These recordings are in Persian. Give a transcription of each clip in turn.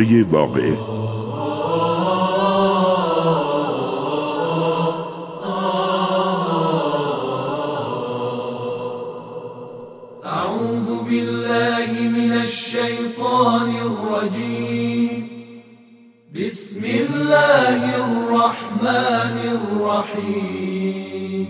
سوره واقعه. أعوذ بالله من الشيطان الرجيم. بسم الله الرحمن الرحيم.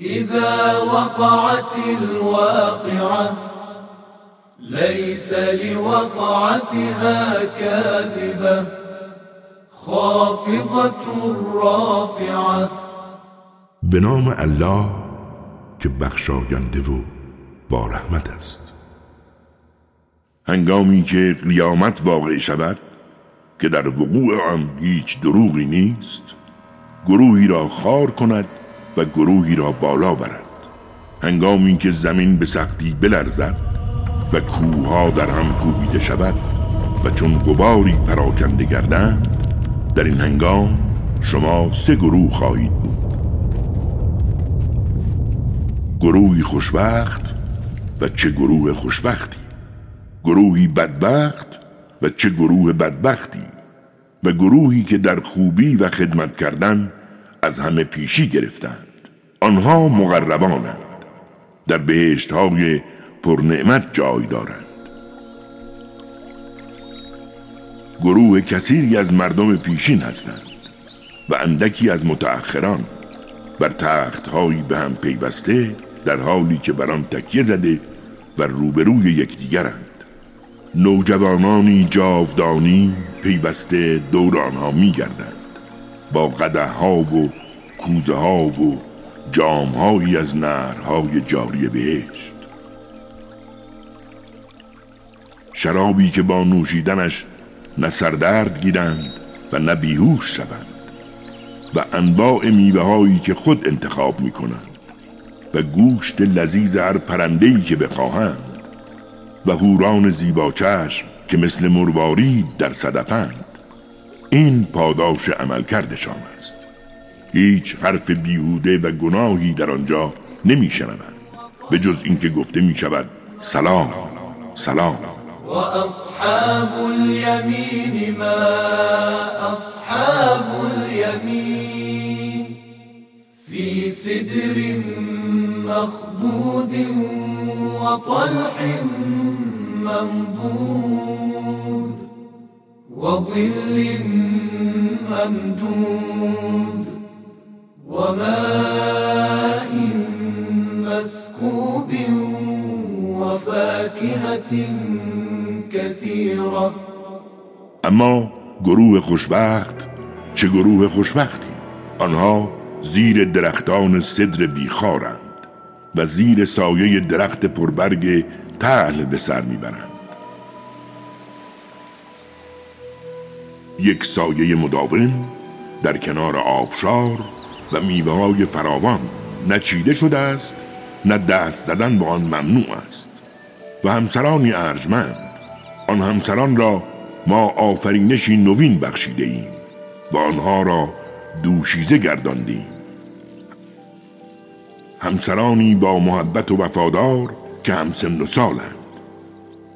إذا وقعت الواقعة ليس لوقعتها كاذبة خافضة رافعة. به نام الله که بخشاینده و با رحمت است. هنگامی که قیامت واقع شود که در وقوع آن هیچ دروغی نیست گروهی را خار کند و گروهی را بالا برد. هنگامی که زمین به سختی بلرزد و کوها در هم کوبیده شود و چون گباری پراکنده گردند در این هنگام شما سه گروه خواهید بود. گروهی خوشبخت و چه گروه خوشبختی؟ گروهی بدبخت و چه گروه بدبختی؟ و گروهی که در خوبی و خدمت کردن از همه پیشی گرفتند. آنها مقربانند. در بهشت های پرنعمت جای دارند. گروه کثیری از مردم پیشین هستند و اندکی از متأخران بر تختهایی به هم پیوسته در حالی که بر آن تکیه زده و روبروی یکدیگرند. نوجوانانی جاودانی پیوسته دور آنها میگردند. با قده و کوزه ها و جامهایی از نهرهای جاری بهشت. شرابی که با نوشیدنش نه سردرد گیرند و نه بیهوش شوند و انواع میوه هایی که خود انتخاب می کنند و گوشت لذیذ هر پرندهی که بخواهند و هوران زیبا چشم که مثل مروارید در صدفند. این پاداش عمل کردشان است. هیچ حرف بیهوده و گناهی در آنجا نمی شنوند به جز اینکه گفته می شود سلام سلام. وأصحاب اليمين ما أصحاب اليمين في سدر مخضود وطلح منضود وظل ممدود وماء وفاكهة اما گروه خوشبخت چه گروه خوشبختی؟ آنها زیر درختان صدر بیخارند و زیر سایه درخت پربرگ تل به سر می‌برند. یک سایه مداوم در کنار آبشار و میوه های فراوان نه چیده شده است نه دست زدن به آن ممنوع است. و همسرانی ارجمند. آن همسران را ما آفرینشی نوین بخشیده ایم و آنها را دوشیزه گرداندیم. همسرانی با محبت و وفادار که همسن و سالند.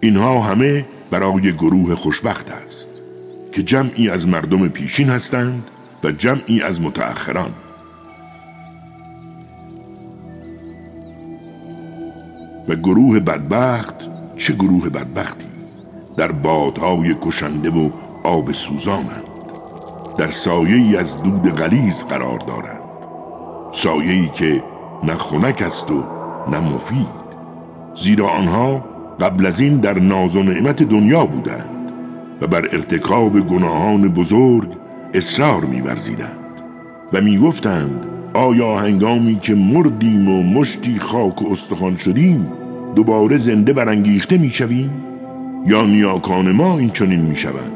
اینها همه برای گروه خوشبخت است که جمعی از مردم پیشین هستند و جمعی از متأخران. و گروه بدبخت چه گروه بدبختی؟ در بادهای کشنده و آب سوزانند. در سایه از دود غلیز قرار دارند. سایه‌ای که نه خنک است و نه مفید. زیرا آنها قبل از این در ناز و نعمت دنیا بودند و بر ارتکاب گناهان بزرگ اصرار می‌ورزیدند و می‌گفتند آیا هنگامی که مردیم و مشتی خاک و استخوان شدیم دوباره زنده برانگیخته می‌شویم؟ یا نیاکان ما این چنین می شوند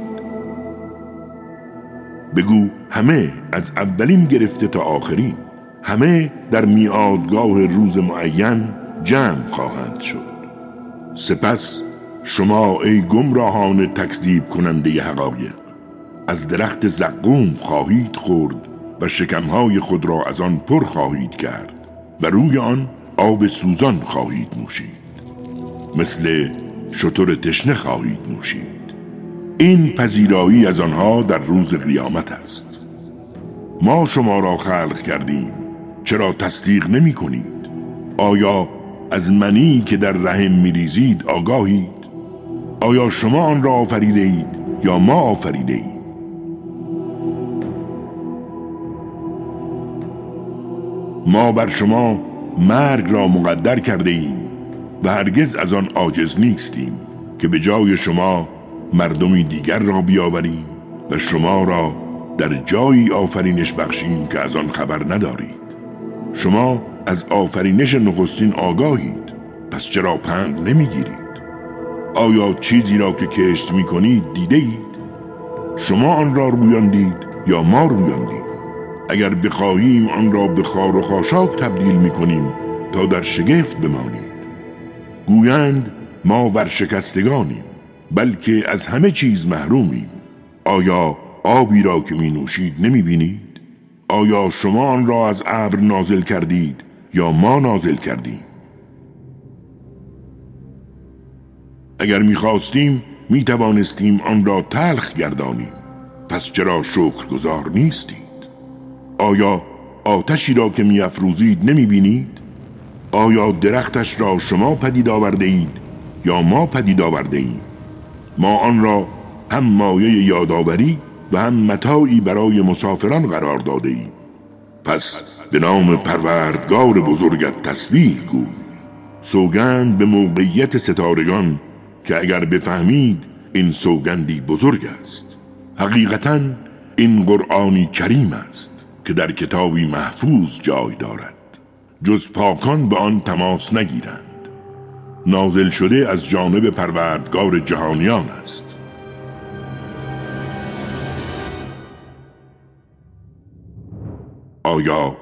بگو همه از اولین گرفته تا آخرین همه در میادگاه روز معین جمع خواهند شد. سپس شما ای گمراهان تکذیب کننده حقایق از درخت زقوم خواهید خورد و شکمهای خود را از آن پر خواهید کرد و روی آن آب سوزان خواهید نوشید. مثل شطور تشنه خواهید نوشید. این پذیرایی از آنها در روز قیامت است. ما شما را خلق کردیم. چرا تصدیق نمی کنید؟ آیا از منی که در رحم میریزید آگاهید؟ آیا شما آن را آفریده اید یا ما آفریده اید ما بر شما مرگ را مقدر کرده ایم و هرگز از آن عاجز نیستیم که به جای شما مردمی دیگر را بیاوریم و شما را در جایی آفرینش بخشیم که از آن خبر ندارید. شما از آفرینش نخستین آگاهید پس چرا پند نمی‌گیرید؟ آیا چیزی را که کشت می کنید دیده؟ شما آن را رویاندید یا ما رویاندید اگر بخواهیم آن را به خار و خاشاک تبدیل می کنیم تا در شگفت بمانید گویند ما ورشکستگانیم بلکه از همه چیز محرومیم آیا آبی را که می نوشید نمی بینید؟ آیا شما آن را از ابر نازل کردید یا ما نازل کردیم؟ اگر می‌خواستیم می توانستیم آن را تلخ گردانیم پس چرا شکرگزار نیستید؟ آیا آتشی را که می افروزید نمی بینید؟ آیا درختش را شما پدید آورده اید یا ما پدید آورده ایم؟ ما آن را هم مایه یادآوری و هم متاعی برای مسافران قرار داده ایم پس به نام پروردگار بزرگت تسبیح گوی سوگند به موقعیت ستارگان که اگر بفهمید این سوگندی بزرگ است حقیقتا این قرآنی کریم است که در کتابی محفوظ جای دارد. جز پاکان به آن تماس نگیرند. نازل شده از جانب پروردگار جهانیان است. آیا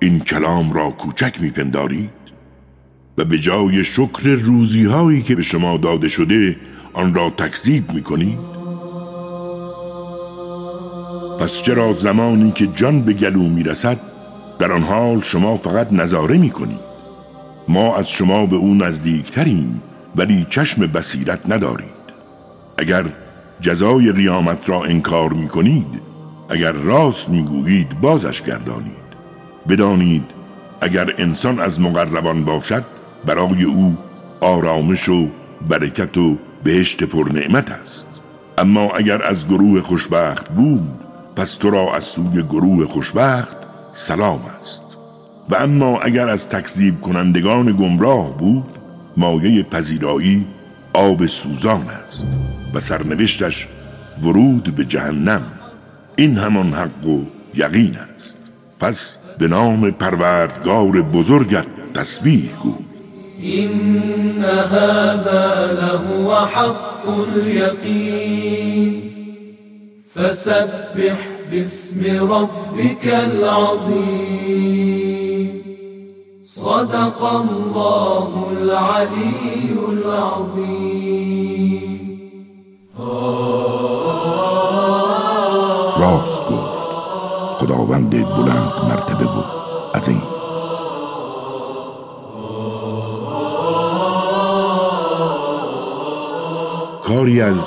این کلام را کوچک میپندارید؟ و به جای شکر روزی هایی که به شما داده شده آن را تکذیب می‌کنید؟ پس چرا زمانی که جان به گلو می‌رسد در آن حال شما فقط نظاره می‌کنید ما از شما به او نزدیکتریم ولی چشم بصیرت ندارید. اگر جزای قیامت را انکار می کنید اگر راست می‌گویید بازش گردانید. بدانید اگر انسان از مقربان باشد برای او آرامش و برکت و بهشت پر نعمت است. اما اگر از گروه خوشبخت بود پس تو را از سوی گروه خوشبخت سلام است. و اما اگر از تکذیب کنندگان گمراه بود مایه پذیرایی آب سوزان است و سرنوشتش ورود به جهنم. این همان حق و یقین است. پس به نام پروردگار بزرگت تسبیح گو. این هذا لهو حق الیقین فسبح باسم ربك العظیم صدق الله العلی العظیم راست گفت خداوند بلند مرتبه بود. این. کاری از